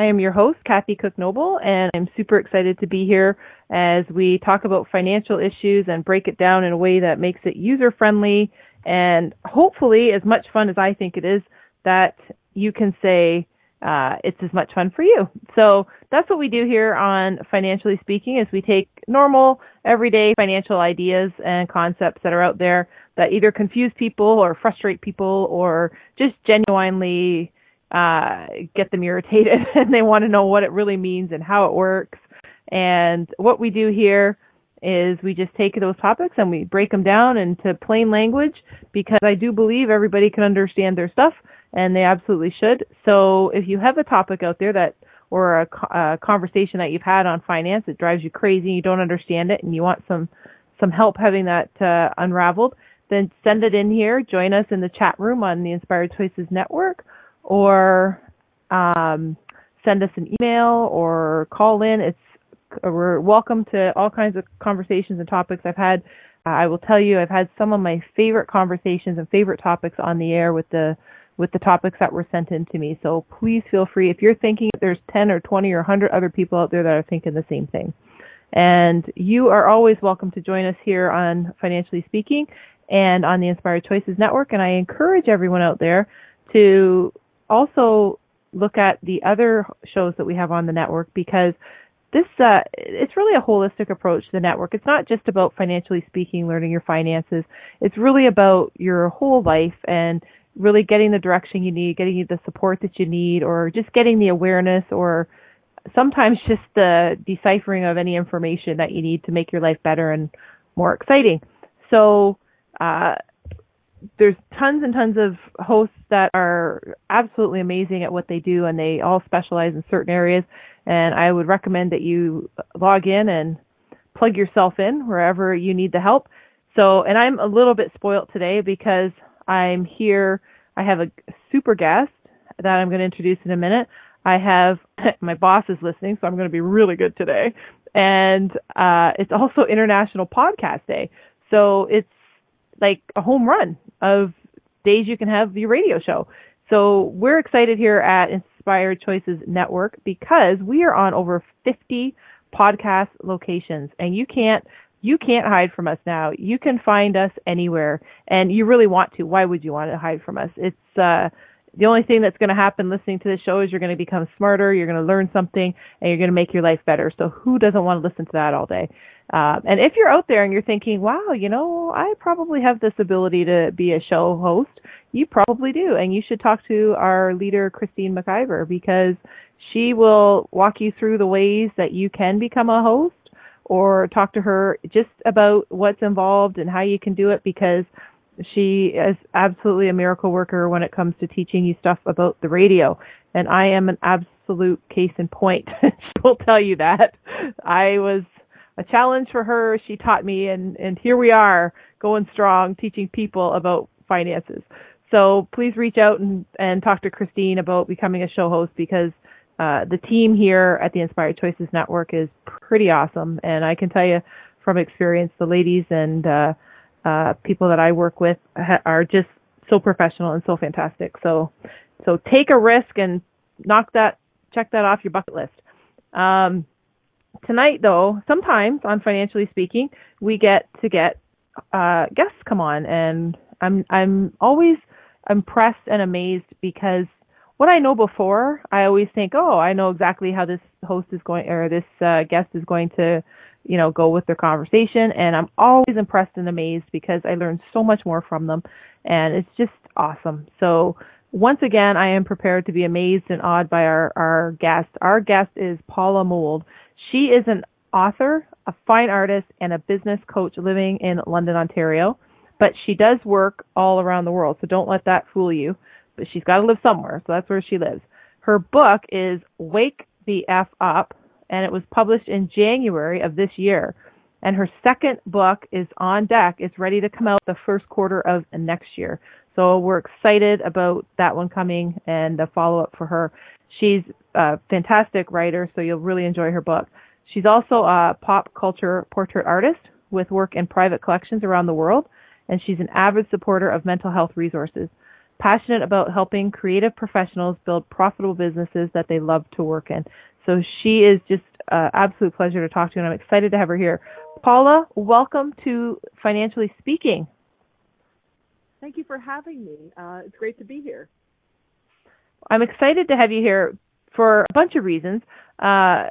I am your host, Kathy Cook Noble, and I'm super excited to be here as we talk about financial issues and break it down in a way that makes it user friendly and hopefully as much fun as I think it is that you can say uh, it's as much fun for you. So that's what we do here on Financially Speaking is we take normal, everyday financial ideas and concepts that are out there that either confuse people or frustrate people or just genuinely uh, get them irritated and they want to know what it really means and how it works. And what we do here is we just take those topics and we break them down into plain language because I do believe everybody can understand their stuff and they absolutely should. So if you have a topic out there that or a, a conversation that you've had on finance that drives you crazy and you don't understand it and you want some some help having that uh, unraveled, then send it in here. Join us in the chat room on the Inspired Choices Network or um, send us an email or call in. It's we're welcome to all kinds of conversations and topics I've had. I will tell you, I've had some of my favorite conversations and favorite topics on the air with the with the topics that were sent in to me. So please feel free if you're thinking there's 10 or 20 or 100 other people out there that are thinking the same thing. And you are always welcome to join us here on Financially Speaking and on the Inspired Choices Network. And I encourage everyone out there to also look at the other shows that we have on the network because this uh, it's really a holistic approach to the network. It's not just about financially speaking, learning your finances. It's really about your whole life and really getting the direction you need, getting you the support that you need, or just getting the awareness, or sometimes just the deciphering of any information that you need to make your life better and more exciting. So uh, there's tons and tons of hosts that are absolutely amazing at what they do and they all specialize in certain areas and I would recommend that you log in and plug yourself in wherever you need the help. So, and I'm a little bit spoilt today because I'm here. I have a super guest that I'm going to introduce in a minute. I have my boss is listening, so I'm going to be really good today. And uh, it's also International Podcast Day, so it's like a home run of days you can have your radio show. So we're excited here at Inspired Choices Network because we are on over 50 podcast locations and you can't you can't hide from us now. You can find us anywhere and you really want to. Why would you want to hide from us? It's uh the only thing that's going to happen listening to the show is you're going to become smarter, you're going to learn something, and you're going to make your life better. So who doesn't want to listen to that all day? Uh, and if you're out there and you're thinking, wow, you know, I probably have this ability to be a show host, you probably do. And you should talk to our leader, Christine McIver, because she will walk you through the ways that you can become a host or talk to her just about what's involved and how you can do it because she is absolutely a miracle worker when it comes to teaching you stuff about the radio. And I am an absolute case in point. she will tell you that. I was a challenge for her. She taught me and, and here we are going strong teaching people about finances. So please reach out and, and talk to Christine about becoming a show host because uh, the team here at the Inspired Choices Network is pretty awesome. And I can tell you from experience, the ladies and uh, uh, people that I work with ha- are just so professional and so fantastic. So, so take a risk and knock that, check that off your bucket list. Um, tonight, though, sometimes on Financially Speaking, we get to get uh, guests come on, and I'm I'm always impressed and amazed because what I know before, I always think, oh, I know exactly how this host is going or this uh, guest is going to, you know, go with their conversation, and I'm always impressed and amazed because I learn so much more from them, and it's just awesome. So once again, I am prepared to be amazed and awed by our our guest. Our guest is Paula Mould. She is an author, a fine artist, and a business coach living in London, Ontario but she does work all around the world, so don't let that fool you. But she's got to live somewhere, so that's where she lives. Her book is Wake the F Up, and it was published in January of this year. And her second book is on deck. It's ready to come out the first quarter of next year. So we're excited about that one coming and the follow up for her. She's a fantastic writer, so you'll really enjoy her book. She's also a pop culture portrait artist with work in private collections around the world, and she's an avid supporter of mental health resources passionate about helping creative professionals build profitable businesses that they love to work in. So she is just an absolute pleasure to talk to, and I'm excited to have her here. Paula, welcome to Financially Speaking. Thank you for having me. Uh, it's great to be here. I'm excited to have you here for a bunch of reasons. Uh,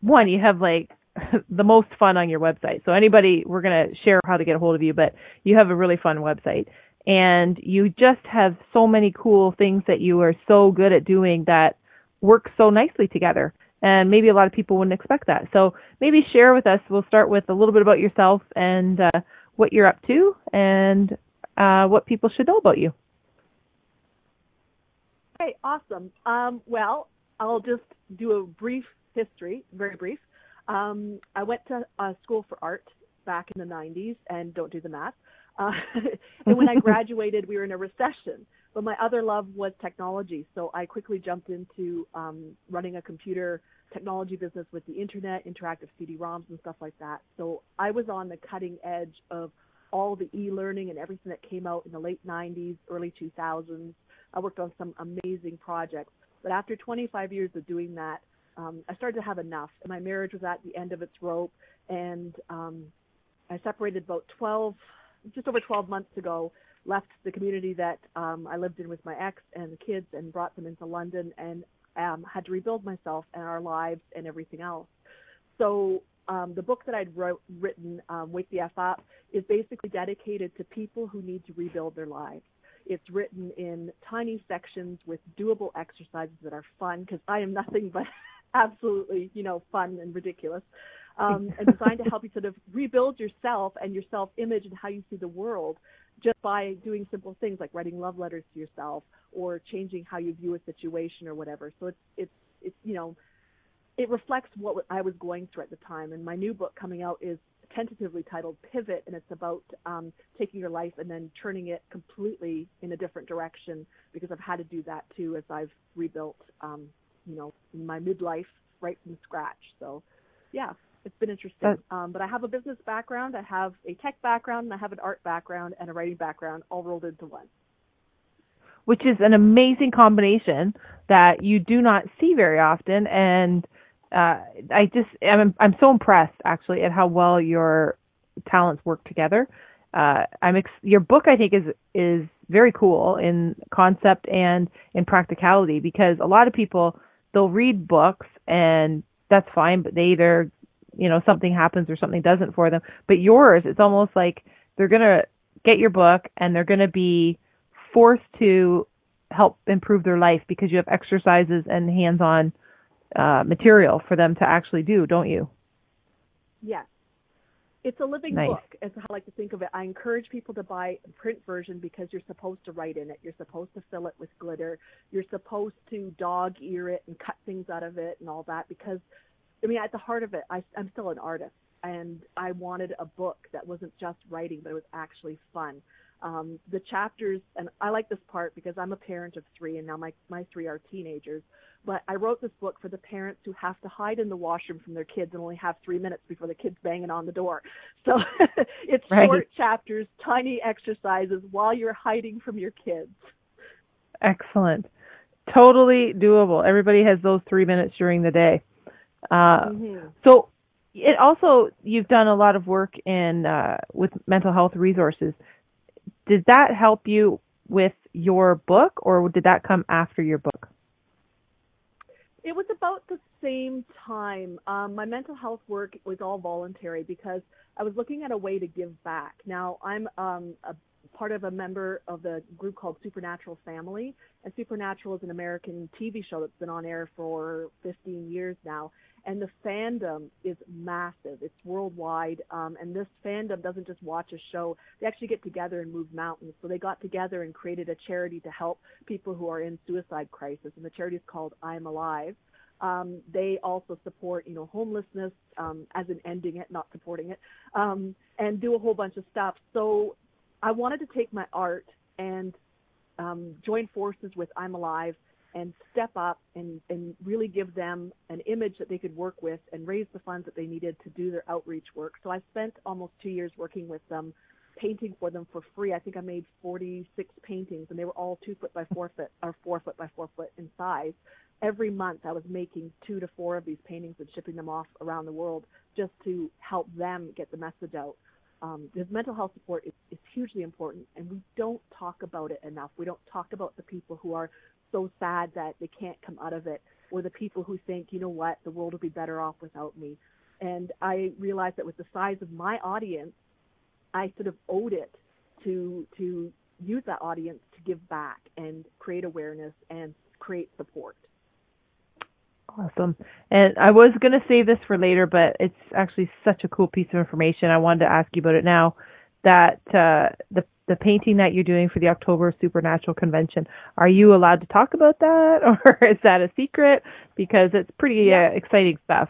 one, you have like the most fun on your website. So anybody, we're going to share how to get a hold of you, but you have a really fun website and you just have so many cool things that you are so good at doing that work so nicely together. And maybe a lot of people wouldn't expect that. So maybe share with us. We'll start with a little bit about yourself and uh, what you're up to and uh, what people should know about you. Okay, awesome. Um, well, I'll just do a brief history, very brief. Um, I went to uh, school for art back in the 90s, and don't do the math. Uh, and when I graduated, we were in a recession. But my other love was technology, so I quickly jumped into um, running a computer technology business with the internet, interactive CD-ROMs, and stuff like that. So I was on the cutting edge of all the e-learning and everything that came out in the late 90s, early 2000s. I worked on some amazing projects. But after 25 years of doing that, um, I started to have enough, and my marriage was at the end of its rope, and um, I separated about 12 just over 12 months ago, left the community that um, I lived in with my ex and the kids and brought them into London and um, had to rebuild myself and our lives and everything else. So um, the book that I'd wrote, written, um, Wake the F Up, is basically dedicated to people who need to rebuild their lives. It's written in tiny sections with doable exercises that are fun because I am nothing but absolutely, you know, fun and ridiculous um, and designed to help you sort of rebuild yourself and your self image and how you see the world just by doing simple things like writing love letters to yourself or changing how you view a situation or whatever. So it's it's it's you know it reflects what I was going through at the time. And my new book coming out is tentatively titled Pivot, and it's about um, taking your life and then turning it completely in a different direction because I've had to do that too as I've rebuilt, um, you know, my midlife right from scratch. So, yeah, it's been interesting. Um, but I have a business background, I have a tech background, and I have an art background and a writing background all rolled into one. Which is an amazing combination that you do not see very often, and uh, I just I'm I'm so impressed actually at how well your talents work together. Uh, I'm ex- your book I think is is very cool in concept and in practicality because a lot of people they'll read books and that's fine, but they either you know something happens or something doesn't for them but yours it's almost like they're going to get your book and they're going to be forced to help improve their life because you have exercises and hands-on uh, material for them to actually do don't you yes it's a living nice. book as I like to think of it. I encourage people to buy a print version because you're supposed to write in it. You're supposed to fill it with glitter. You're supposed to dog ear it and cut things out of it and all that because I mean, at the heart of it, I, I'm still an artist, and I wanted a book that wasn't just writing, but it was actually fun. Um, the chapters, and I like this part because I'm a parent of three, and now my my three are teenagers. But I wrote this book for the parents who have to hide in the washroom from their kids and only have three minutes before the kids banging on the door. So it's right. short chapters, tiny exercises while you're hiding from your kids. Excellent. Totally doable. Everybody has those three minutes during the day. Uh, mm-hmm. So it also you've done a lot of work in uh, with mental health resources. Did that help you with your book, or did that come after your book? It was about the same time. Um, my mental health work was all voluntary because I was looking at a way to give back. Now I'm um, a part of a member of the group called Supernatural Family, and Supernatural is an American TV show that's been on air for 15 years now and the fandom is massive. It's worldwide, um, and this fandom doesn't just watch a show; they actually get together and move mountains. So they got together and created a charity to help people who are in suicide crisis, and the charity is called I'm Alive. Um, they also support, you know, homelessness, um, as in ending it, not supporting it, um, and do a whole bunch of stuff. So I wanted to take my art and um, join forces with I'm Alive and step up and, and really give them an image that they could work with and raise the funds that they needed to do their outreach work. So I spent almost two years working with them, painting for them for free. I think I made 46 paintings, and they were all two foot by four foot or four foot by four foot in size. Every month, I was making two to four of these paintings and shipping them off around the world just to help them get the message out. Um, because mental health support is, is hugely important, and we don't talk about it enough. We don't talk about the people who are so sad that they can't come out of it, or the people who think, you know what, the world would be better off without me. And I realized that with the size of my audience, I sort of owed it to to use that audience to give back and create awareness and create support. Awesome. And I was going to save this for later, but it's actually such a cool piece of information. I wanted to ask you about it now. That uh, the the painting that you're doing for the October Supernatural Convention. Are you allowed to talk about that, or is that a secret? Because it's pretty yeah. uh, exciting stuff.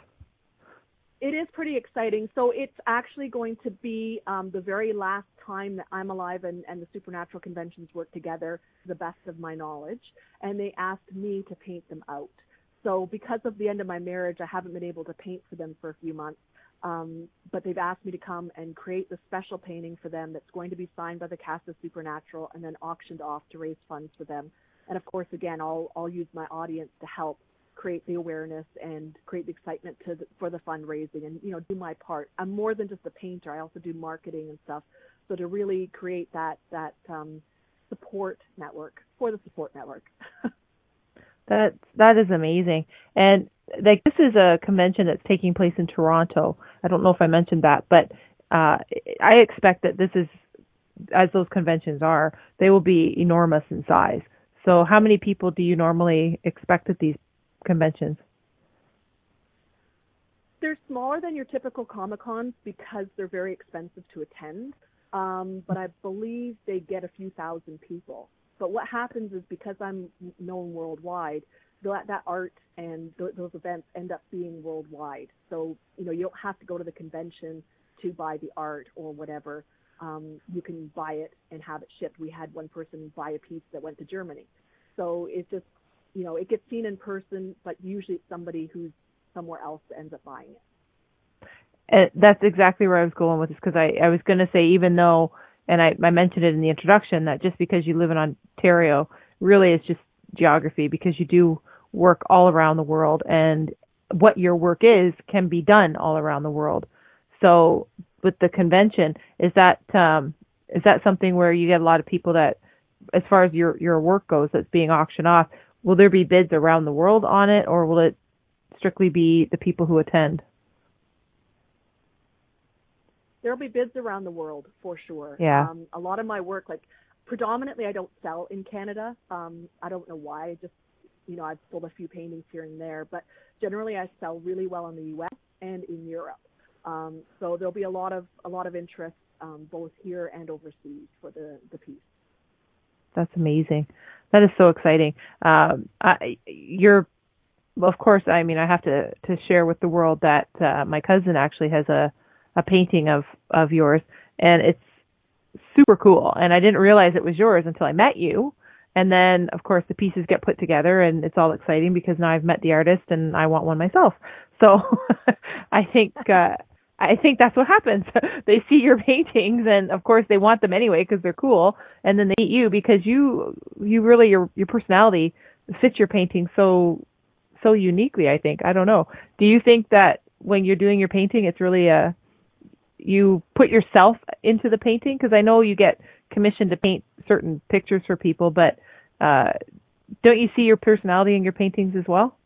It is pretty exciting. So it's actually going to be um, the very last time that I'm Alive and, and the Supernatural Conventions work together, to the best of my knowledge. And they asked me to paint them out. So because of the end of my marriage, I haven't been able to paint for them for a few months. Um, but they've asked me to come and create the special painting for them that's going to be signed by the cast of Supernatural and then auctioned off to raise funds for them. And of course, again, I'll I'll use my audience to help create the awareness and create the excitement to the, for the fundraising and you know do my part. I'm more than just a painter. I also do marketing and stuff. So to really create that that um, support network for the support network. that that is amazing. And like this is a convention that's taking place in Toronto. I don't know if I mentioned that, but uh, I expect that this is, as those conventions are, they will be enormous in size. So, how many people do you normally expect at these conventions? They're smaller than your typical Comic Cons because they're very expensive to attend. Um, but I believe they get a few thousand people. But what happens is because I'm known worldwide, that that art and th- those events end up being worldwide. So you know you don't have to go to the convention to buy the art or whatever. Um, you can buy it and have it shipped. We had one person buy a piece that went to Germany. So it just you know it gets seen in person, but usually it's somebody who's somewhere else that ends up buying it. And that's exactly where I was going with this because I I was going to say even though and I, I mentioned it in the introduction that just because you live in Ontario, really it's just geography because you do work all around the world and what your work is can be done all around the world. So with the convention, is that um, is that something where you get a lot of people that, as far as your your work goes, that's being auctioned off? Will there be bids around the world on it, or will it strictly be the people who attend? There'll be bids around the world for sure. Yeah. Um, a lot of my work, like predominantly, I don't sell in Canada. Um, I don't know why. I just you know, I've sold a few paintings here and there, but generally I sell really well in the U.S. and in Europe. Um, so there'll be a lot of a lot of interest um, both here and overseas for the the piece. That's amazing. That is so exciting. Um, I, you're, of course, I mean, I have to to share with the world that uh, my cousin actually has a a painting of of yours, and it's super cool. And I didn't realize it was yours until I met you. And then, of course, the pieces get put together and it's all exciting because now I've met the artist and I want one myself. So I think, uh, I think that's what happens. they see your paintings and of course they want them anyway because they're cool. And then they meet you because you, you really, your, your personality fits your painting so, so uniquely, I think. I don't know. Do you think that when you're doing your painting, it's really a, you put yourself into the painting? Because I know you get commissioned to paint certain pictures for people, but uh, don't you see your personality in your paintings as well?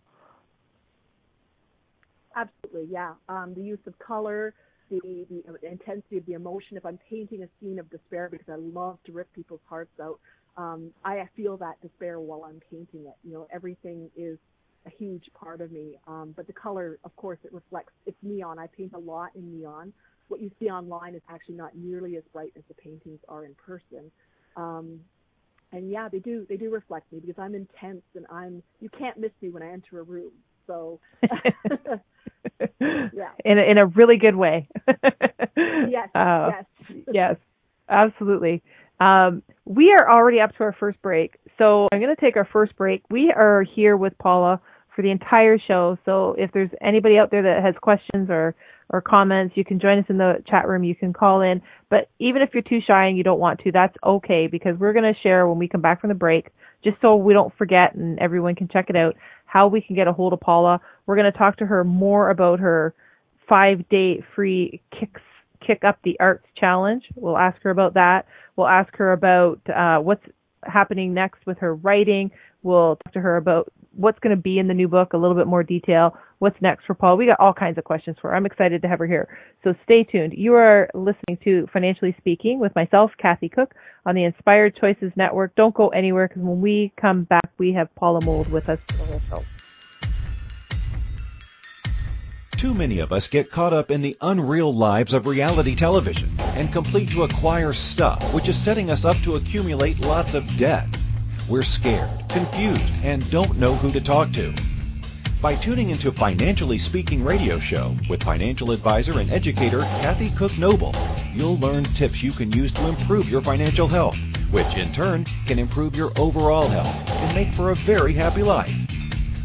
Absolutely, yeah. Um, the use of color, the, the intensity of the emotion. If I'm painting a scene of despair, because I love to rip people's hearts out, um, I feel that despair while I'm painting it. You know, everything is a huge part of me. Um, but the color, of course, it reflects. It's neon. I paint a lot in neon. What you see online is actually not nearly as bright as the paintings are in person. Um, and yeah, they do they do reflect me because I'm intense and I'm you can't miss me when I enter a room. So yeah, in a, in a really good way. yes, uh, yes, yes, absolutely. Um, we are already up to our first break, so I'm going to take our first break. We are here with Paula for the entire show. So if there's anybody out there that has questions or or comments, you can join us in the chat room. You can call in. But even if you're too shy and you don't want to, that's okay because we're going to share when we come back from the break, just so we don't forget and everyone can check it out, how we can get a hold of Paula. We're going to talk to her more about her five day free kicks kick up the arts challenge. We'll ask her about that. We'll ask her about uh, what's happening next with her writing. We'll talk to her about what's going to be in the new book, a little bit more detail. What's next for Paul? We got all kinds of questions for her. I'm excited to have her here. So stay tuned. You are listening to Financially Speaking with myself, Kathy Cook, on the Inspired Choices Network. Don't go anywhere because when we come back, we have Paula Mould with us. Too many of us get caught up in the unreal lives of reality television and complete to acquire stuff, which is setting us up to accumulate lots of debt. We're scared, confused, and don't know who to talk to. By tuning into Financially Speaking radio show with financial advisor and educator Kathy Cook Noble, you'll learn tips you can use to improve your financial health, which in turn can improve your overall health and make for a very happy life.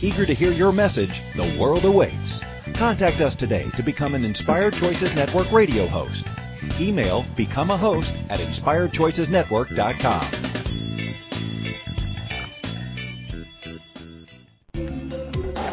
Eager to hear your message, the world awaits. Contact us today to become an Inspired Choices Network radio host. Email become a host at inspiredchoicesnetwork.com.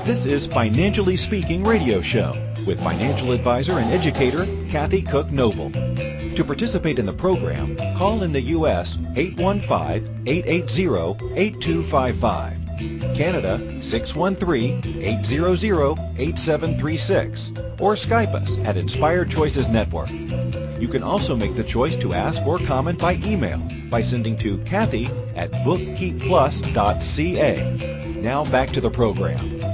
This is Financially Speaking Radio Show with financial advisor and educator Kathy Cook Noble. To participate in the program, call in the U.S. 815-880-8255, Canada 613-800-8736, or Skype us at Inspired Choices Network. You can also make the choice to ask or comment by email by sending to Kathy at bookkeepplus.ca. Now back to the program.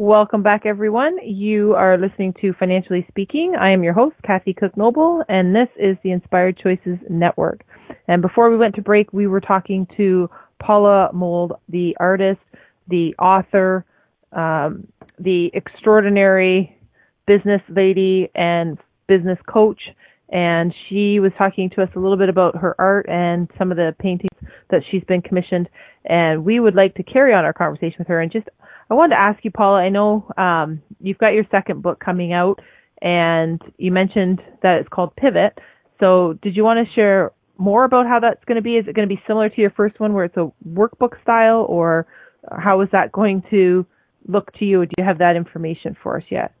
Welcome back, everyone. You are listening to Financially Speaking. I am your host, Kathy Cook Noble, and this is the Inspired Choices Network. And before we went to break, we were talking to Paula Mould, the artist, the author, um, the extraordinary business lady and business coach. And she was talking to us a little bit about her art and some of the paintings that she's been commissioned. And we would like to carry on our conversation with her and just I wanted to ask you, Paula. I know um, you've got your second book coming out, and you mentioned that it's called Pivot. So, did you want to share more about how that's going to be? Is it going to be similar to your first one, where it's a workbook style, or how is that going to look to you? Do you have that information for us yet?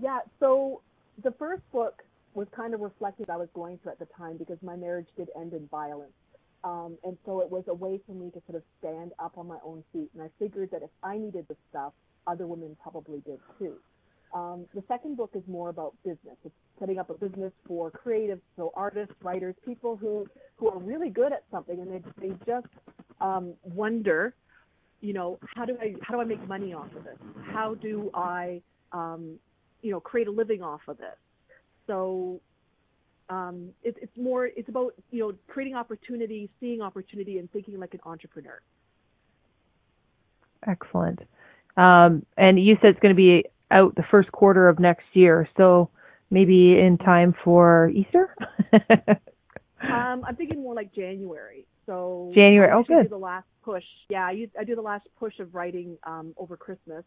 Yeah. So the first book was kind of reflective I was going through at the time because my marriage did end in violence. Um, and so it was a way for me to sort of stand up on my own feet. And I figured that if I needed the stuff, other women probably did too. Um, the second book is more about business. It's setting up a business for creatives, so artists, writers, people who, who are really good at something and they, they just um, wonder, you know, how do I how do I make money off of this? How do I, um, you know, create a living off of this? So um, it, it's more it's about you know creating opportunity, seeing opportunity, and thinking like an entrepreneur. Excellent. Um, and you said it's going to be out the first quarter of next year, so maybe in time for Easter. um, I'm thinking more like January. So January. Oh, good. Do the last push. Yeah, I, I do the last push of writing um, over Christmas,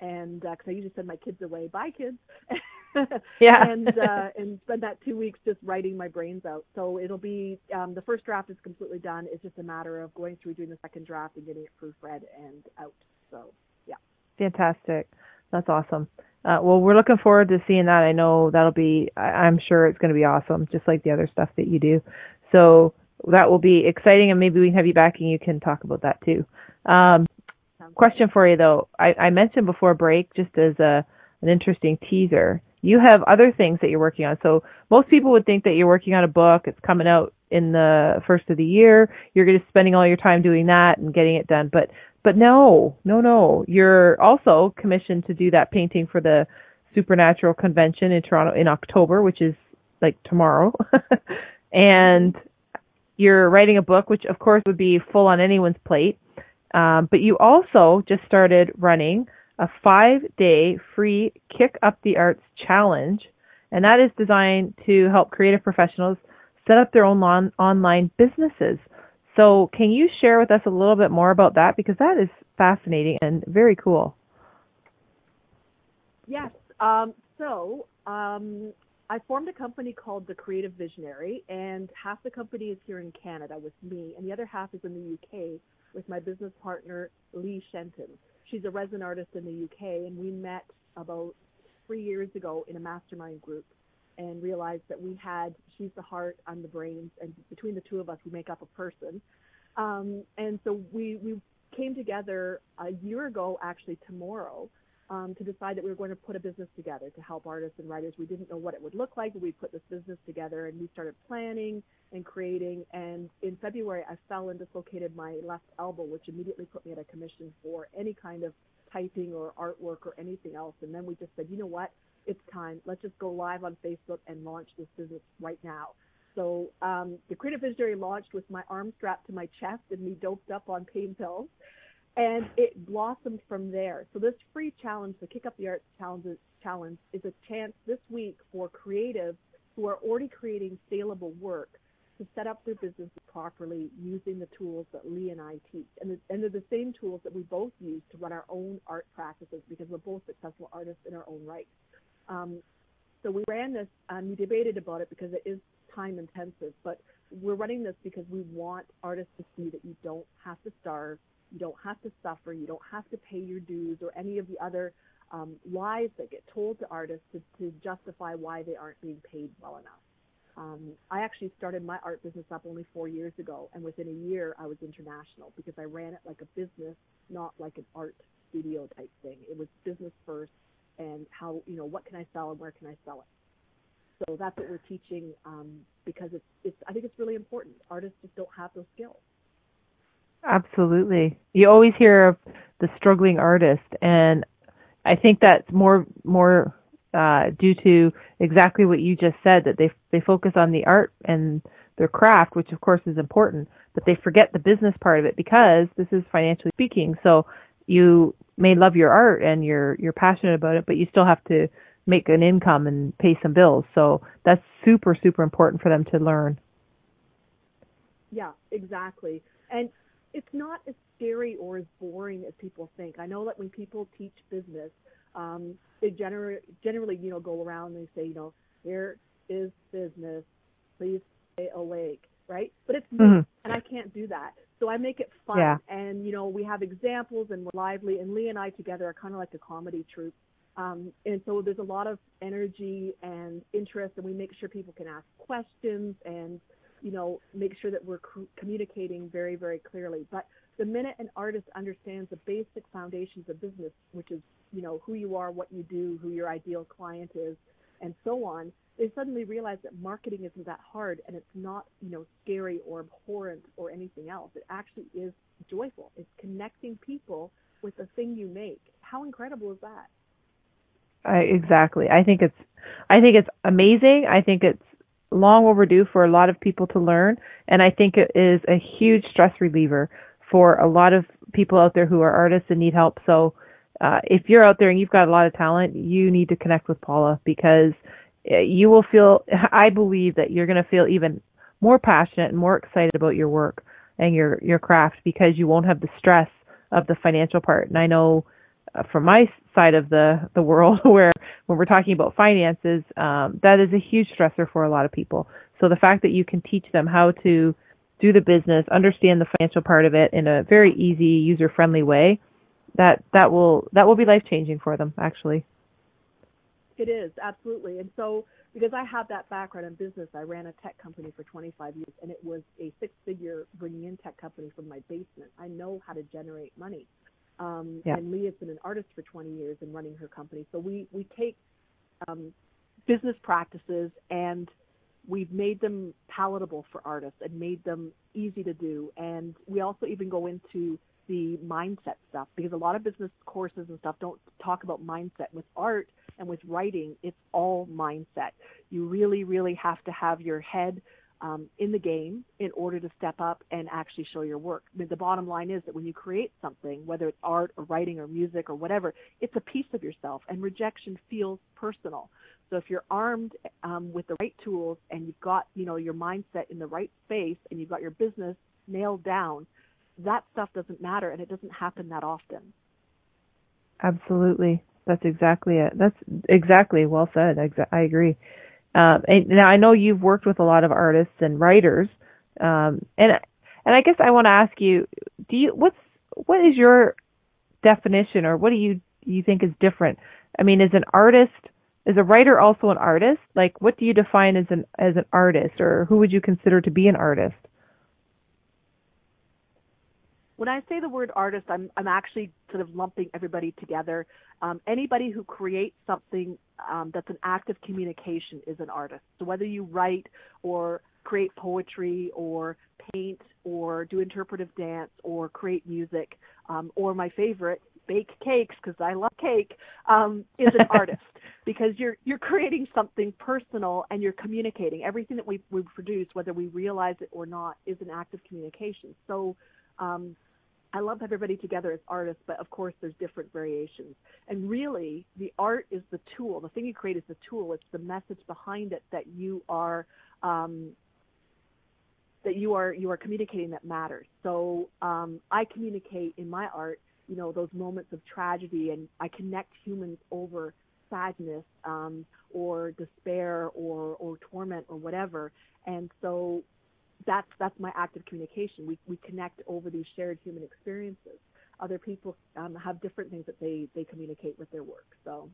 and because uh, I usually send my kids away. Bye, kids. yeah. and uh, and spend that two weeks just writing my brains out. So it'll be um, the first draft is completely done. It's just a matter of going through doing the second draft and getting it proofread and out. So yeah. Fantastic. That's awesome. Uh, well, we're looking forward to seeing that. I know that'll be. I, I'm sure it's going to be awesome, just like the other stuff that you do. So that will be exciting, and maybe we can have you back and you can talk about that too. Um, question for you though. I, I mentioned before break, just as a an interesting teaser. You have other things that you're working on. So most people would think that you're working on a book. It's coming out in the first of the year. You're going just spending all your time doing that and getting it done. But but no, no, no. You're also commissioned to do that painting for the Supernatural Convention in Toronto in October, which is like tomorrow. and you're writing a book, which of course would be full on anyone's plate. Um, but you also just started running a five day free Kick Up the Arts challenge, and that is designed to help creative professionals set up their own on- online businesses. So, can you share with us a little bit more about that? Because that is fascinating and very cool. Yes. Um, so, um, I formed a company called The Creative Visionary, and half the company is here in Canada with me, and the other half is in the UK with my business partner, Lee Shenton. She's a resin artist in the UK, and we met about three years ago in a mastermind group and realized that we had, she's the heart, I'm the brains, and between the two of us, we make up a person. Um, and so we, we came together a year ago, actually tomorrow, um, to decide that we were going to put a business together to help artists and writers. We didn't know what it would look like, but we put this business together and we started planning and creating. And in February, I fell and dislocated my left elbow, which immediately put me at a commission for any kind of typing or artwork or anything else. And then we just said, you know what? It's time. Let's just go live on Facebook and launch this business right now. So um, the Creative Visionary launched with my arm strapped to my chest and me doped up on pain pills and it blossomed from there. So this free challenge, the Kick Up the Arts challenge, is a chance this week for creatives who are already creating saleable work to set up their businesses properly using the tools that Lee and I teach. And, and they're the same tools that we both use to run our own art practices because we're both successful artists in our own right. Um, so we ran this, and we debated about it because it is time intensive, but we're running this because we want artists to see that you don't have to starve you don't have to suffer. You don't have to pay your dues or any of the other um, lies that get told to artists to, to justify why they aren't being paid well enough. Um, I actually started my art business up only four years ago, and within a year I was international because I ran it like a business, not like an art studio type thing. It was business first, and how you know what can I sell and where can I sell it. So that's what we're teaching um, because it's, it's I think it's really important. Artists just don't have those skills. Absolutely. You always hear of the struggling artist and I think that's more more uh, due to exactly what you just said that they they focus on the art and their craft, which of course is important, but they forget the business part of it because this is financially speaking. So you may love your art and you're you're passionate about it, but you still have to make an income and pay some bills. So that's super super important for them to learn. Yeah, exactly. And it's not as scary or as boring as people think. I know that when people teach business, um, they generally generally you know go around and they say you know here is business, please stay awake, right? But it's me, mm-hmm. and I can't do that. So I make it fun, yeah. and you know we have examples and we're lively. And Lee and I together are kind of like a comedy troupe. Um, and so there's a lot of energy and interest, and we make sure people can ask questions and you know, make sure that we're communicating very, very clearly. But the minute an artist understands the basic foundations of business, which is, you know, who you are, what you do, who your ideal client is, and so on, they suddenly realize that marketing isn't that hard and it's not, you know, scary or abhorrent or anything else. It actually is joyful. It's connecting people with the thing you make. How incredible is that? I, exactly. I think it's, I think it's amazing. I think it's long overdue for a lot of people to learn, and I think it is a huge stress reliever for a lot of people out there who are artists and need help. So, uh, if you're out there and you've got a lot of talent, you need to connect with Paula because uh, you will feel, I believe that you're going to feel even more passionate and more excited about your work and your, your craft because you won't have the stress of the financial part. And I know uh, from my side of the the world, where when we're talking about finances, um, that is a huge stressor for a lot of people. So the fact that you can teach them how to do the business, understand the financial part of it in a very easy, user friendly way, that that will that will be life changing for them actually. It is absolutely, and so because I have that background in business, I ran a tech company for 25 years, and it was a six-figure bringing in tech company from my basement. I know how to generate money. Um, yeah. And Lee has been an artist for 20 years and running her company. So we we take um, business practices and we've made them palatable for artists and made them easy to do. And we also even go into the mindset stuff because a lot of business courses and stuff don't talk about mindset. With art and with writing, it's all mindset. You really, really have to have your head um, in the game in order to step up and actually show your work. I mean, the bottom line is that when you create something, whether it's art or writing or music or whatever, it's a piece of yourself, and rejection feels personal. So if you're armed um, with the right tools and you've got you know your mindset in the right space and you've got your business nailed down, that stuff doesn't matter and it doesn't happen that often. Absolutely. That's exactly it. That's exactly well said. I agree. Um, and now I know you've worked with a lot of artists and writers, um, and and I guess I want to ask you, do you what's what is your definition, or what do you you think is different? I mean, is an artist is a writer also an artist? Like, what do you define as an as an artist, or who would you consider to be an artist? When I say the word artist, I'm I'm actually sort of lumping everybody together. Um, anybody who creates something um, that's an act of communication is an artist. So whether you write or create poetry or paint or do interpretive dance or create music um, or my favorite bake cakes because I love cake um, is an artist because you're you're creating something personal and you're communicating everything that we we produce whether we realize it or not is an act of communication. So um, I love everybody together as artists, but of course there's different variations. And really, the art is the tool. The thing you create is the tool. It's the message behind it that you are um, that you are you are communicating that matters. So um, I communicate in my art, you know, those moments of tragedy, and I connect humans over sadness um, or despair or or torment or whatever. And so that's that's my active communication. We we connect over these shared human experiences. Other people um, have different things that they they communicate with their work. So,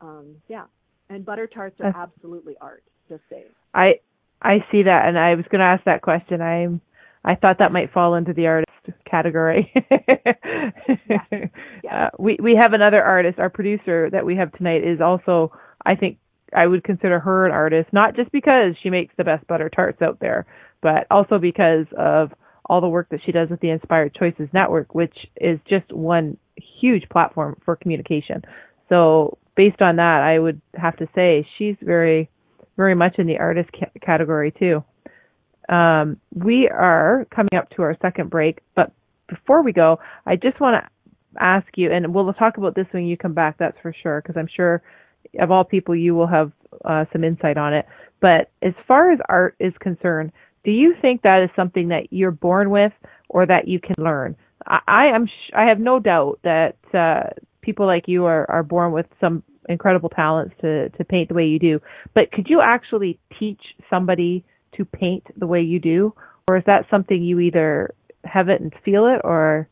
um, yeah. And butter tarts are absolutely art. Just saying. I I see that, and I was going to ask that question. I'm I thought that might fall into the artist category. yeah. Yeah. Uh, we we have another artist. Our producer that we have tonight is also, I think, I would consider her an artist, not just because she makes the best butter tarts out there, but also because of all the work that she does with the Inspired Choices Network, which is just one huge platform for communication. So based on that, I would have to say she's very, very much in the artist ca- category too. Um, we are coming up to our second break, but before we go, I just want to ask you, and we'll talk about this when you come back, that's for sure, because I'm sure of all people you will have uh, some insight on it. But as far as art is concerned, do you think that is something that you're born with or that you can learn? I, I am sh- I have no doubt that uh, people like you are, are born with some incredible talents to, to paint the way you do. But could you actually teach somebody to paint the way you do? Or is that something you either have it and feel it or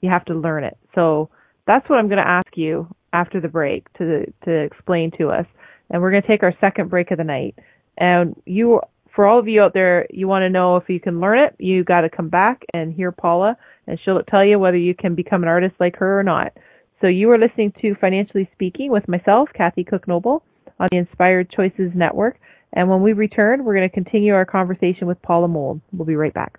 you have to learn it? So that's what I'm going to ask you after the break to to explain to us. And we're going to take our second break of the night. And you for all of you out there, you want to know if you can learn it, you got to come back and hear Paula, and she'll tell you whether you can become an artist like her or not. So you are listening to Financially Speaking with myself, Kathy Cook Noble, on the Inspired Choices Network. And when we return, we're going to continue our conversation with Paula Mould. We'll be right back.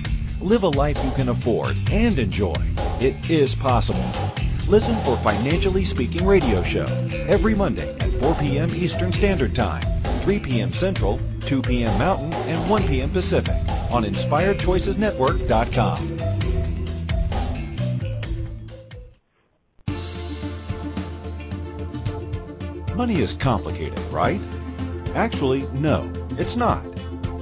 Live a life you can afford and enjoy It is possible. Listen for Financially Speaking Radio Show every Monday at 4 p.m. Eastern Standard Time, 3 p.m. Central, 2 p.m. Mountain, and 1 p.m. Pacific on InspiredChoicesNetwork.com. Money is complicated, right? Actually, no, it's not.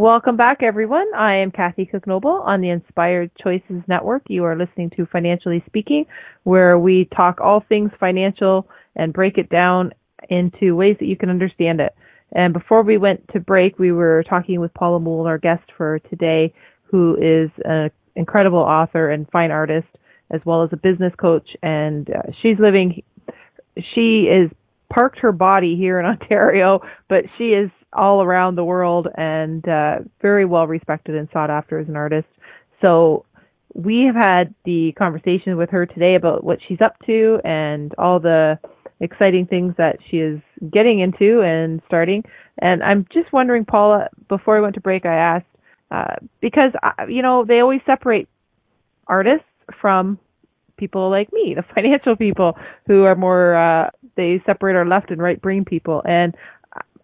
Welcome back, everyone. I am Kathy Cook Noble on the Inspired Choices Network. You are listening to Financially Speaking, where we talk all things financial and break it down into ways that you can understand it. And before we went to break, we were talking with Paula Mould, our guest for today, who is an incredible author and fine artist, as well as a business coach. And uh, she's living, she is parked her body here in Ontario, but she is all around the world and uh, very well respected and sought after as an artist. So we have had the conversation with her today about what she's up to and all the exciting things that she is getting into and starting. And I'm just wondering, Paula, before I went to break, I asked uh, because uh, you know they always separate artists from people like me, the financial people who are more uh, they separate our left and right brain people. And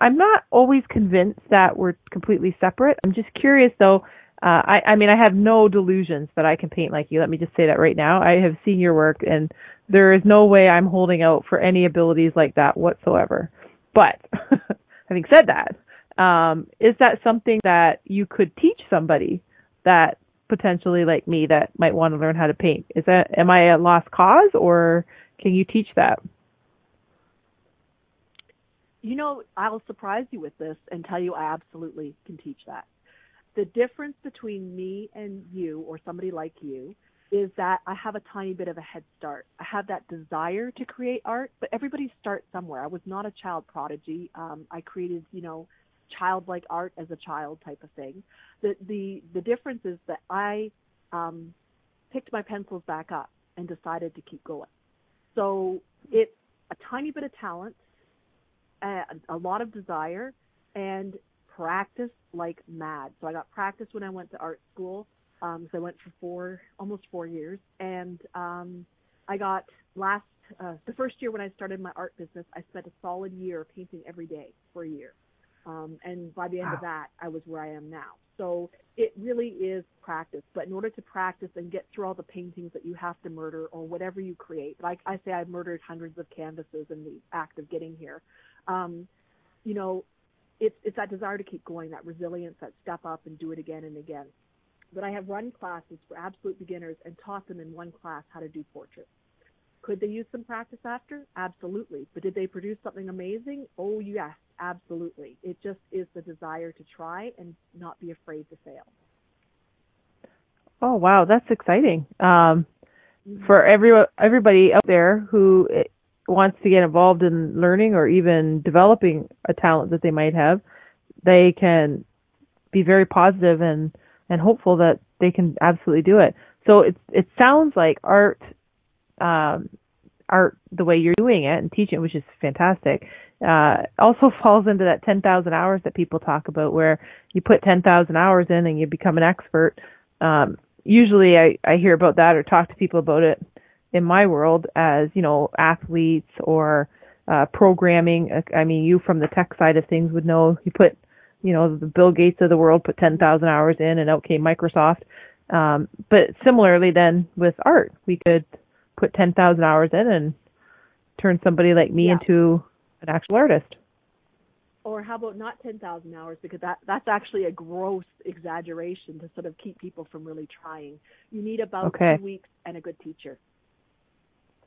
I'm not always convinced that we're completely separate. I'm just curious though. Uh, I, I mean, I have no delusions that I can paint like you. Let me just say that right now. I have seen your work and there is no way I'm holding out for any abilities like that whatsoever. But having said that, um, is that something that you could teach somebody that potentially like me that might want to learn how to paint? Is that, am I a lost cause or can you teach that? You know, I'll surprise you with this and tell you I absolutely can teach that. The difference between me and you or somebody like you is that I have a tiny bit of a head start. I have that desire to create art, but everybody starts somewhere. I was not a child prodigy. Um, I created, you know, childlike art as a child type of thing. The the the difference is that I um, picked my pencils back up and decided to keep going. So it's a tiny bit of talent a, a lot of desire and practice like mad. So I got practice when I went to art school. Um, so I went for four, almost four years, and um, I got last uh, the first year when I started my art business. I spent a solid year painting every day for a year, um, and by the end wow. of that, I was where I am now. So it really is practice. But in order to practice and get through all the paintings that you have to murder or whatever you create, like I say, I've murdered hundreds of canvases in the act of getting here um, you know, it's it's that desire to keep going, that resilience, that step up and do it again and again. But I have run classes for absolute beginners and taught them in one class how to do portraits. Could they use some practice after? Absolutely. But did they produce something amazing? Oh yes, absolutely. It just is the desire to try and not be afraid to fail. Oh wow, that's exciting. Um, mm-hmm. for every everybody out there who wants to get involved in learning or even developing a talent that they might have, they can be very positive and and hopeful that they can absolutely do it. So it it sounds like art um art the way you're doing it and teaching which is fantastic. Uh also falls into that 10,000 hours that people talk about where you put 10,000 hours in and you become an expert. Um usually I I hear about that or talk to people about it in my world as you know athletes or uh, programming. I mean, you from the tech side of things would know you put you know, the Bill Gates of the world put 10,000 hours in and out came Microsoft. Um, but similarly then with art, we could put 10,000 hours in and turn somebody like me Yeah. into an actual artist. Or how about not 10,000 hours because that that's actually a gross exaggeration to sort of keep people from really trying. You need about Okay. 2 weeks and a good teacher.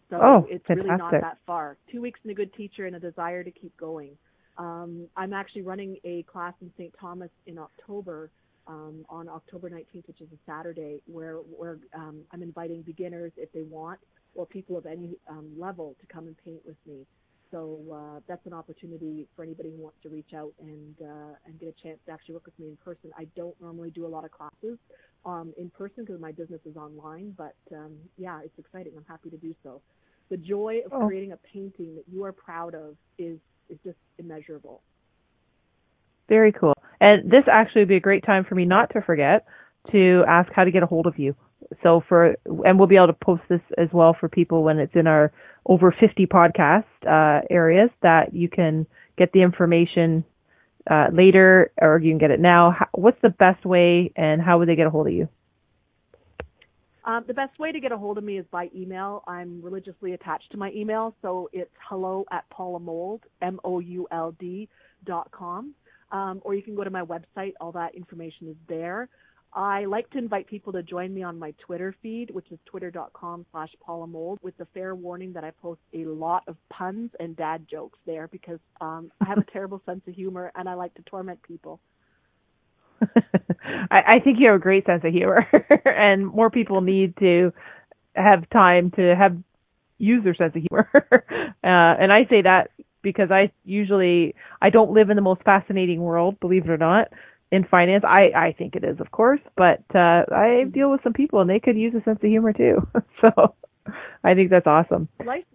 So Oh, it's really not that far. 2 weeks and a good teacher and a desire to keep going. Um, I'm actually running a class in St. Thomas in October um, on October 19th, which is a Saturday, where where um, I'm inviting beginners if they want or people of any um, level to come and paint with me. So uh, that's an opportunity for anybody who wants to reach out and uh, and get a chance to actually work with me in person. I don't normally do a lot of classes um, in person because my business is online, but um, yeah, it's exciting. I'm happy to do so. The joy of Oh. creating a painting that you are proud of is is just immeasurable. Very cool. And this actually would be a great time for me not to forget to ask how to get a hold of you. So for and we'll be able to post this as well for people when it's in our over 50 podcast uh, areas that you can get the information uh, later or you can get it now. How, what's the best way and how would they get a hold of you? Um, the best way to get a hold of me is by email. I'm religiously attached to my email, so it's hello at paulamould, M-O-U-L-D dot com. Um, or you can go to my website. All that information is there. I like to invite people to join me on my Twitter feed, which is twitter.com slash paulamould, with the fair warning that I post a lot of puns and dad jokes there because um, I have a terrible sense of humor and I like to torment people. I, I think you have a great sense of humor, and more people need to have time to have use their sense of humor. uh, and I say that because I usually I don't live in the most fascinating world, believe it or not, in finance. I I think it is, of course, but uh, I deal with some people and they could use a sense of humor too. so I think that's awesome. life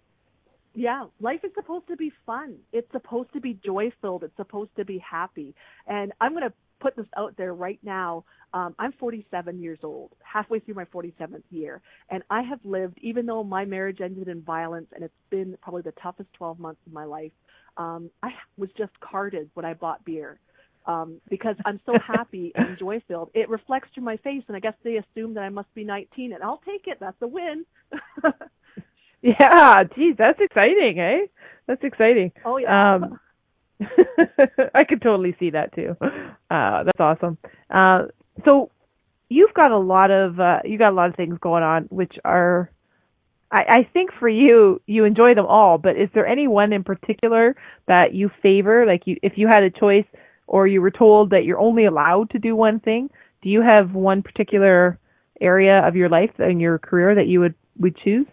yeah life is supposed to be fun it's supposed to be joy filled it's supposed to be happy and i'm going to put this out there right now um i'm 47 years old halfway through my 47th year and i have lived even though my marriage ended in violence and it's been probably the toughest 12 months of my life um i was just carded when i bought beer um because i'm so happy and joy filled it reflects through my face and i guess they assume that i must be 19 and i'll take it that's a win Yeah, geez, that's exciting, eh? That's exciting. oh yeah Um, I could totally see that too. Uh, that's awesome. Uh, so you've got a lot of uh, you got a lot of things going on, which are, I, I think for you, you enjoy them all. But is there any one in particular that you favor? Like you, if you had a choice, or you were told that you're only allowed to do one thing, do you have one particular area of your life and your career that you would would choose?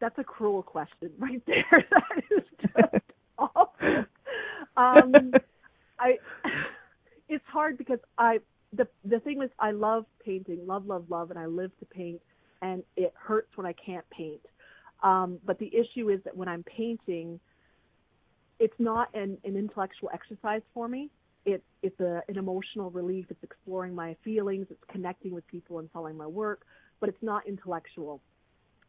That's a cruel question right there. that is just awful. Um, I it's hard because I the the thing is I love painting, love, love, love, and I live to paint, and it hurts when I can't paint. Um, but the issue is that when I'm painting, it's not an, an intellectual exercise for me. It's it's a, an emotional relief. It's exploring my feelings. It's connecting with people and selling my work, but it's not intellectual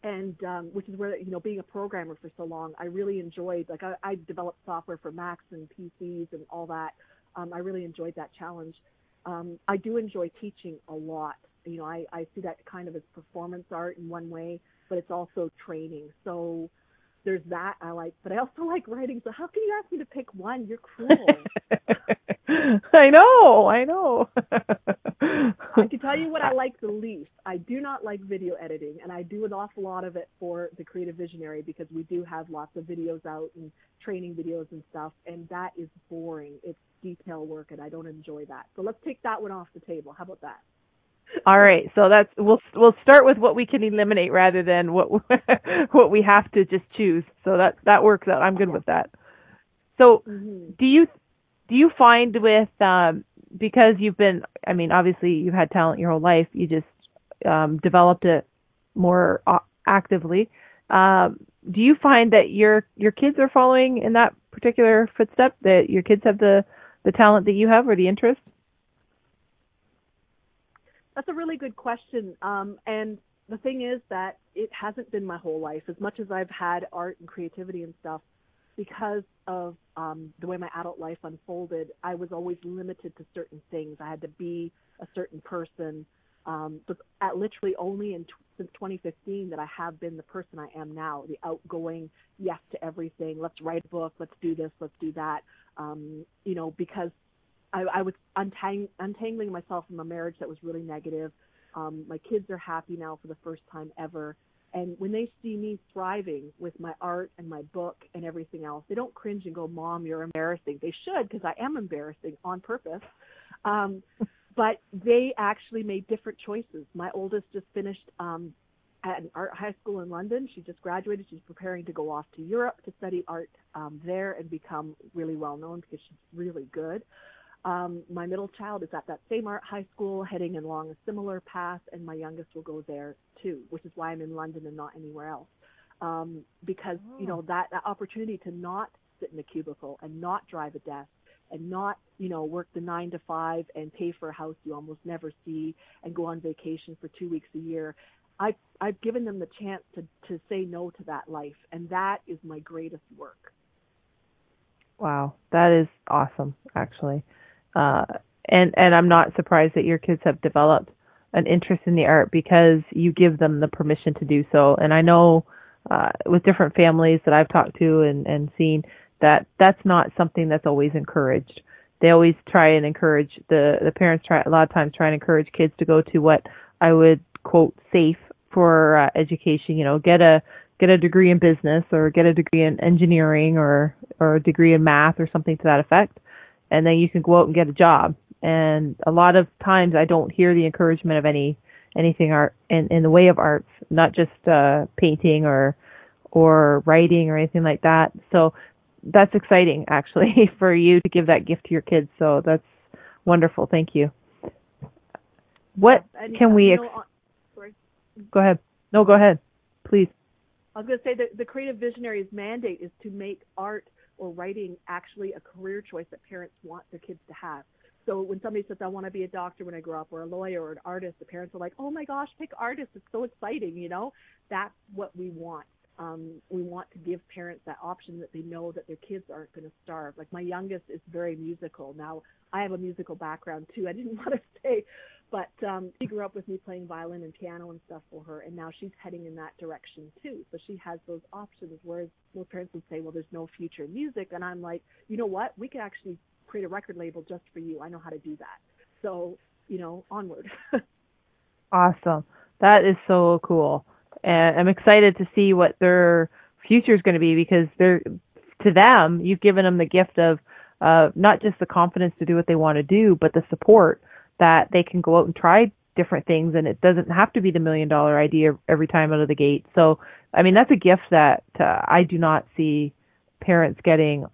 and um, which is where you know being a programmer for so long, I really enjoyed. Like I, I developed software for Macs and PCs and all that. Um, I really enjoyed that challenge. Um, I do enjoy teaching a lot. You know, I, I see that kind of as performance art in one way, but it's also training. So there's that I like, but I also like writing. So how can you ask me to pick one? You're cruel. I know, I know. I can tell you what I like the least. I do not like video editing, and I do an awful lot of it for the Creative Visionary because we do have lots of videos out and training videos and stuff, and that is boring. It's detail work, and I don't enjoy that. So let's take that one off the table. How about that? All right, so that's we'll we'll start with what we can eliminate rather than what what we have to just choose. So that that works out. I'm good with that. So Mm-hmm. do you do you find with um because you've been I mean obviously you've had talent your whole life, you just um developed it more uh, actively. Um do you find that your your kids are following in that particular footstep that your kids have the the talent that you have or the interest? That's a really good question. Um, and the thing is that it hasn't been my whole life. As much as I've had art and creativity and stuff, because of um, the way my adult life unfolded, I was always limited to certain things. I had to be a certain person. Um, but at literally only in t- since 2015 that I have been the person I am now, the outgoing yes to everything. Let's write a book. Let's do this. Let's do that. Um, you know, because I, I was untang- untangling myself from a marriage that was really negative. Um, my kids are happy now for the first time ever. And when they see me thriving with my art and my book and everything else, they don't cringe and go, Mom, you're embarrassing. They should, because I am embarrassing on purpose. Um, but they actually made different choices. My oldest just finished um, at an art high school in London. She just graduated. She's preparing to go off to Europe to study art um, there and become really well known because she's really good. Um, my middle child is at that same art high school, heading along a similar path, and my youngest will go there too, which is why I'm in London and not anywhere else. Um, because oh. you know that, that opportunity to not sit in a cubicle and not drive a desk and not you know work the nine to five and pay for a house you almost never see and go on vacation for two weeks a year. I've I've given them the chance to to say no to that life, and that is my greatest work. Wow, that is awesome, actually. Uh, and and I'm not surprised that your kids have developed an interest in the art because you give them the permission to do so. And I know uh, with different families that I've talked to and and seen that that's not something that's always encouraged. They always try and encourage the the parents try a lot of times try and encourage kids to go to what I would quote safe for uh, education. You know, get a get a degree in business or get a degree in engineering or or a degree in math or something to that effect and then you can go out and get a job. And a lot of times I don't hear the encouragement of any anything art in in the way of arts, not just uh painting or or writing or anything like that. So that's exciting actually for you to give that gift to your kids. So that's wonderful. Thank you. What and, can we? Ex- know. Go ahead. No, go ahead, please. I was going to say that the creative visionary's mandate is to make art or writing actually a career choice that parents want their kids to have. So when somebody says, I want to be a doctor when I grow up, or a lawyer, or an artist, the parents are like, oh my gosh, pick artist. It's so exciting, you know? That's what we want. Um, we want to give parents that option that they know that their kids aren't going to starve. Like my youngest is very musical. Now, I have a musical background too. I didn't want to say but um, she grew up with me playing violin and piano and stuff for her, and now she's heading in that direction too. So she has those options. Whereas most parents would say, "Well, there's no future in music," and I'm like, you know what? We could actually create a record label just for you. I know how to do that. So you know, onward. awesome. That is so cool, and I'm excited to see what their future is going to be because they're to them, you've given them the gift of uh, not just the confidence to do what they want to do, but the support that they can go out and try different things and it doesn't have to be the million dollar idea every time out of the gate. So, I mean, that's a gift that uh, I do not see parents getting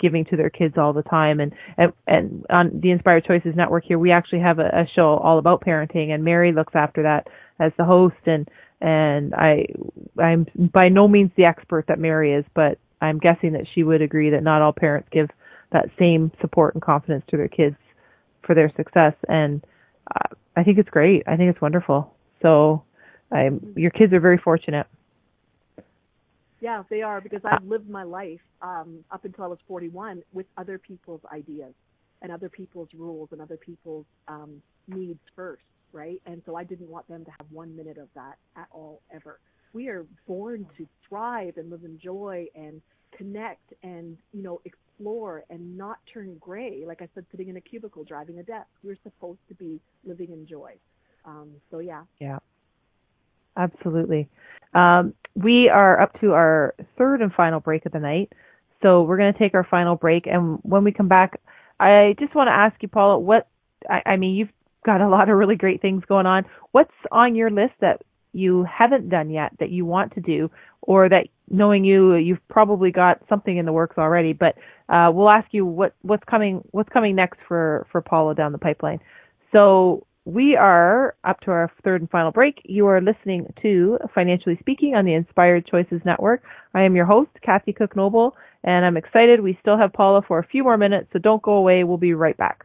giving to their kids all the time. And and, and on the Inspired Choices network here we actually have a, a show all about parenting and Mary looks after that as the host. And and I I'm by no means the expert that Mary is but I'm guessing that she would agree that not all parents give that same support and confidence to their kids for their success. And uh, I think it's great. I think it's wonderful. So I'm, your kids are very fortunate. Yeah, they are because I've lived my life um, up until I was 41 with other people's ideas and other people's rules and other people's um, needs first, right? And so I didn't want them to have one minute of that at all ever. We are born to thrive and live in joy and connect and you know explore and not turn gray like i said sitting in a cubicle driving a desk. We're supposed to be living in joy. Um, so yeah. Yeah. Absolutely. Um, we are up to our third and final break of the night. So we're going to take our final break. And when we come back i just want to ask you paula what I, I mean you've got a lot of really great things going on. What's on your list that you haven't done yet that you want to do or that knowing you you've probably got something in the works already but uh, we'll ask you what what's coming what's coming next for for Paula down the pipeline so we are up to our third and final break. You are listening to Financially Speaking on the Inspired Choices Network. I am your host, Kathy Cook Noble, and I'm excited. We still have Paula for a few more minutes, so don't go away. We'll be right back.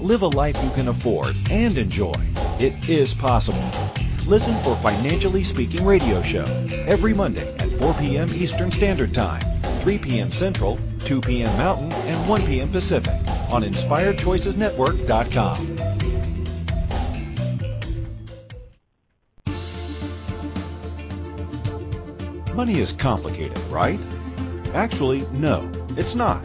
Live a life you can afford and enjoy. It is possible. Listen for Financially Speaking radio show every Monday at 4 p.m. Eastern Standard Time, 3 p.m. Central, 2 p.m. Mountain, and 1 p.m. Pacific on InspiredChoicesNetwork.com. Money is complicated, right? Actually, no, it's not.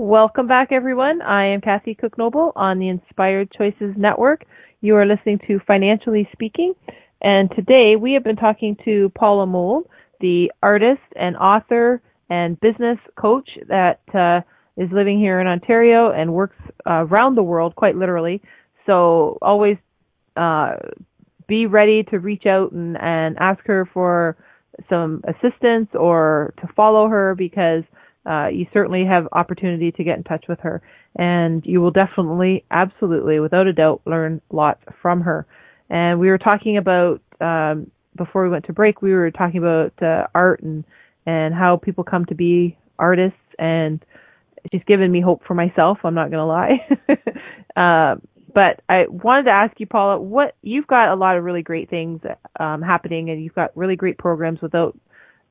Welcome back, everyone. I am Kathy Cook Noble on the Inspired Choices Network. You are listening to Financially Speaking, and today we have been talking to Paula Mould, the artist and author and business coach that uh, is living here in Ontario and works uh, around the world, quite literally. So always uh, be ready to reach out and, and ask her for some assistance or to follow her because uh, you certainly have opportunity to get in touch with her, and you will definitely, absolutely, without a doubt, learn lots from her. And we were talking about um, before we went to break. We were talking about uh, art and and how people come to be artists, and she's given me hope for myself. I'm not going to lie. uh, but I wanted to ask you, Paula, what you've got a lot of really great things um, happening, and you've got really great programs without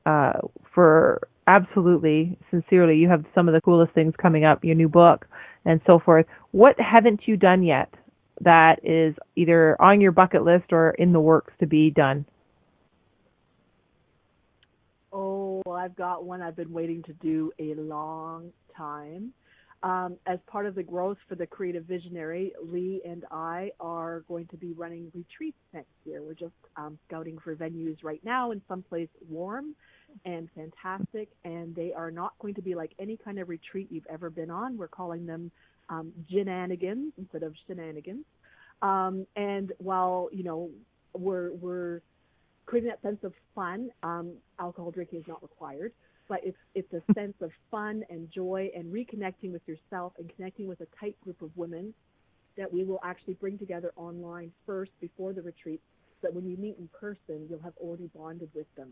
uh, for absolutely, sincerely, you have some of the coolest things coming up, your new book and so forth. What haven't you done yet that is either on your bucket list or in the works to be done? Oh, I've got one I've been waiting to do a long time. Um, as part of the growth for the Creative Visionary, Lee and I are going to be running retreats next year. We're just um, scouting for venues right now in someplace warm and fantastic, and they are not going to be like any kind of retreat you've ever been on. We're calling them um, instead of shenanigans. Um, and while you know we're we're creating that sense of fun, um, alcohol drinking is not required, but it's it's a sense of fun and joy and reconnecting with yourself and connecting with a tight group of women that we will actually bring together online first before the retreat so that when you meet in person you'll have already bonded with them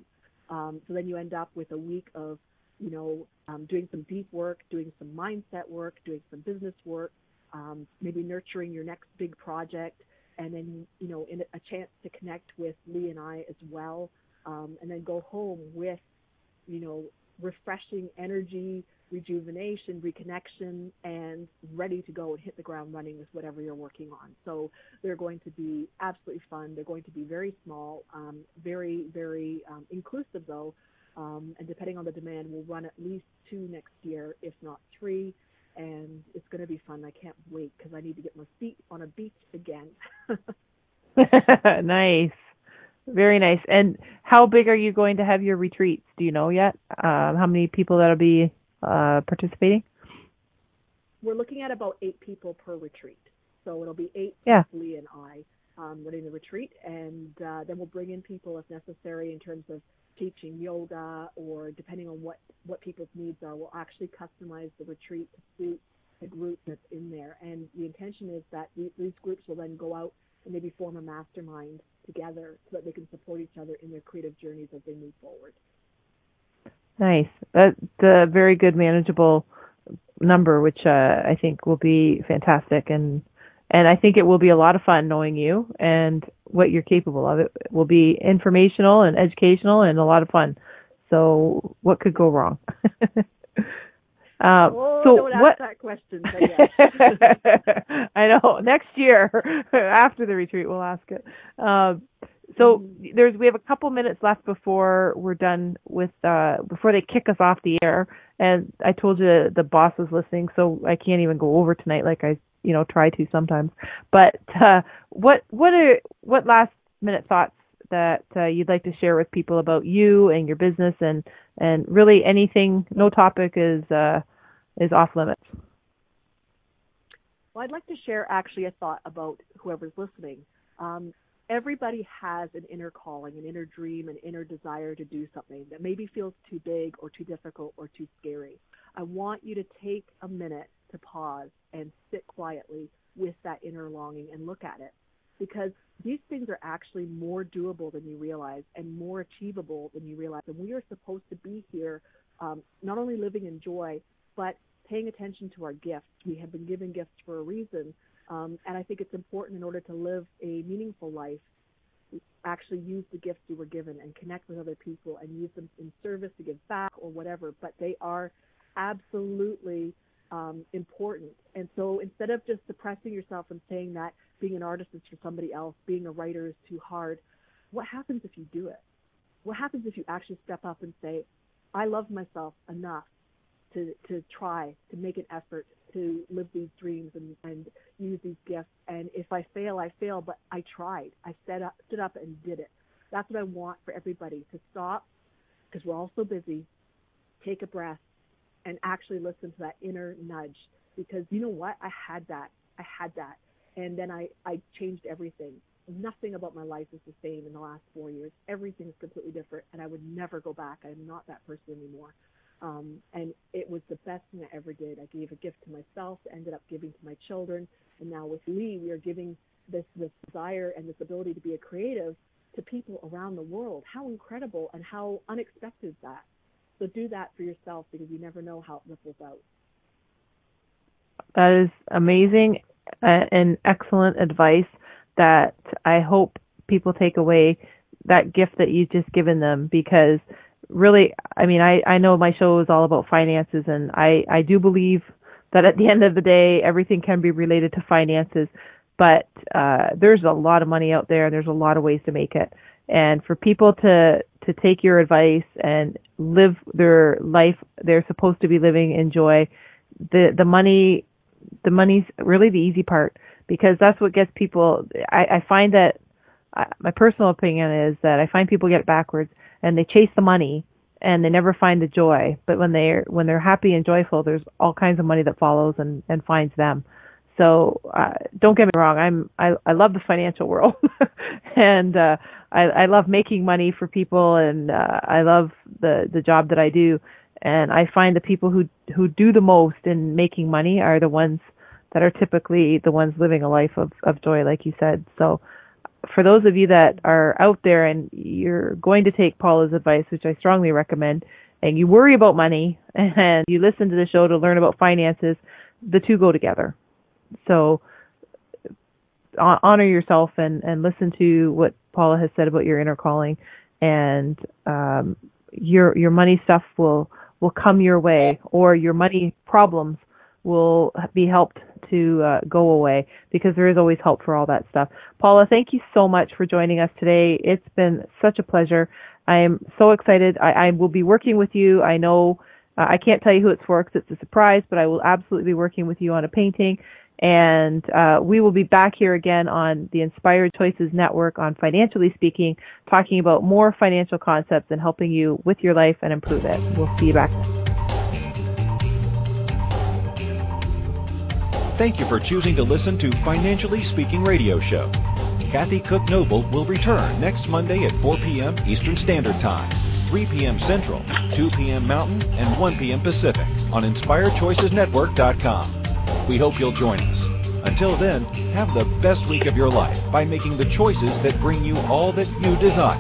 um, so then you end up with a week of, you know, um, doing some deep work, doing some mindset work, doing some business work, um, maybe nurturing your next big project, and then, you know, in a chance to connect with Lee and I as well, um, and then go home with, you know, refreshing energy, rejuvenation, reconnection, and ready to go and hit the ground running with whatever you're working on. So they're going to be absolutely fun. They're going to be very small, um, very, very um, inclusive though. Um, and depending on the demand, we'll run at least two next year, if not three. And it's going to be fun. I can't wait because I need to get my feet on a beach again. nice. Very nice. And how big are you going to have your retreats? Do you know yet? Um, how many people that'll be uh, participating? We're looking at about eight people per retreat. So it'll be eight yeah. Lee and I um, running the retreat, and uh, then we'll bring in people if necessary in terms of teaching yoga or depending on what what people's needs are. We'll actually customize the retreat to suit the group that's in there. And the intention is that these groups will then go out and maybe form a mastermind together so that they can support each other in their creative journeys as they move forward. Nice. That's a very good manageable number, which uh, I think will be fantastic, and and I think it will be a lot of fun knowing you and what you're capable of. It will be informational and educational and a lot of fun. So what could go wrong? Uh, oh, so don't what, ask that question. I know. Next year, after the retreat, we'll ask it. Um, so mm-hmm. there's we have a couple minutes left before we're done with uh before they kick us off the air. And I told you the boss was listening, so I can't even go over tonight like I you know try to sometimes. But uh, what what are what last minute thoughts that uh, you'd like to share with people about you and your business and and really anything no topic is uh is off limits well i'd like to share actually a thought about whoever's listening um, everybody has an inner calling an inner dream an inner desire to do something that maybe feels too big or too difficult or too scary i want you to take a minute to pause and sit quietly with that inner longing and look at it because these things are actually more doable than you realize and more achievable than you realize. And we are supposed to be here um, not only living in joy, but paying attention to our gifts. We have been given gifts for a reason. Um, and I think it's important in order to live a meaningful life, actually use the gifts you were given and connect with other people and use them in service to give back or whatever. But they are absolutely um, important. And so instead of just depressing yourself and saying that being an artist is for somebody else, being a writer is too hard, what happens if you do it? What happens if you actually step up and say, I love myself enough to, to try, to make an effort, to live these dreams and, and use these gifts. And if I fail, I fail, but I tried. I stood up, stood up and did it. That's what I want for everybody to stop because we're all so busy, take a breath, and actually listen to that inner nudge because you know what? I had that. I had that. And then I, I changed everything. Nothing about my life is the same in the last four years. Everything is completely different, and I would never go back. I'm not that person anymore. Um, and it was the best thing I ever did. I gave a gift to myself, ended up giving to my children, and now with Lee, we are giving this this desire and this ability to be a creative to people around the world. How incredible and how unexpected is that? So do that for yourself because you never know how it ripples out. That is amazing uh, and excellent advice that I hope people take away that gift that you've just given them because really I mean I I know my show is all about finances and I I do believe that at the end of the day everything can be related to finances. But uh there's a lot of money out there and there's a lot of ways to make it. And for people to to take your advice and live their life they're supposed to be living in joy the the money the money's really the easy part because that's what gets people i i find that I, my personal opinion is that i find people get backwards and they chase the money and they never find the joy but when they're when they're happy and joyful there's all kinds of money that follows and and finds them so uh, don't get me wrong, I'm I, I love the financial world, and uh, I, I love making money for people, and uh, I love the the job that I do. And I find the people who who do the most in making money are the ones that are typically the ones living a life of of joy, like you said. So for those of you that are out there and you're going to take Paula's advice, which I strongly recommend, and you worry about money and you listen to the show to learn about finances, the two go together. So honor yourself and and listen to what Paula has said about your inner calling, and um, your your money stuff will will come your way, or your money problems will be helped to uh, go away because there is always help for all that stuff. Paula, thank you so much for joining us today. It's been such a pleasure. I am so excited. I, I will be working with you. I know uh, I can't tell you who it's for because it's a surprise, but I will absolutely be working with you on a painting and uh, we will be back here again on the Inspired Choices Network on Financially Speaking, talking about more financial concepts and helping you with your life and improve it. We'll see you back Thank you for choosing to listen to Financially Speaking Radio Show. Kathy Cook Noble will return next Monday at 4 p.m. Eastern Standard Time, 3 p.m. Central, 2 p.m. Mountain, and 1 p.m. Pacific on InspiredChoicesNetwork.com. We hope you'll join us. Until then, have the best week of your life by making the choices that bring you all that you desire.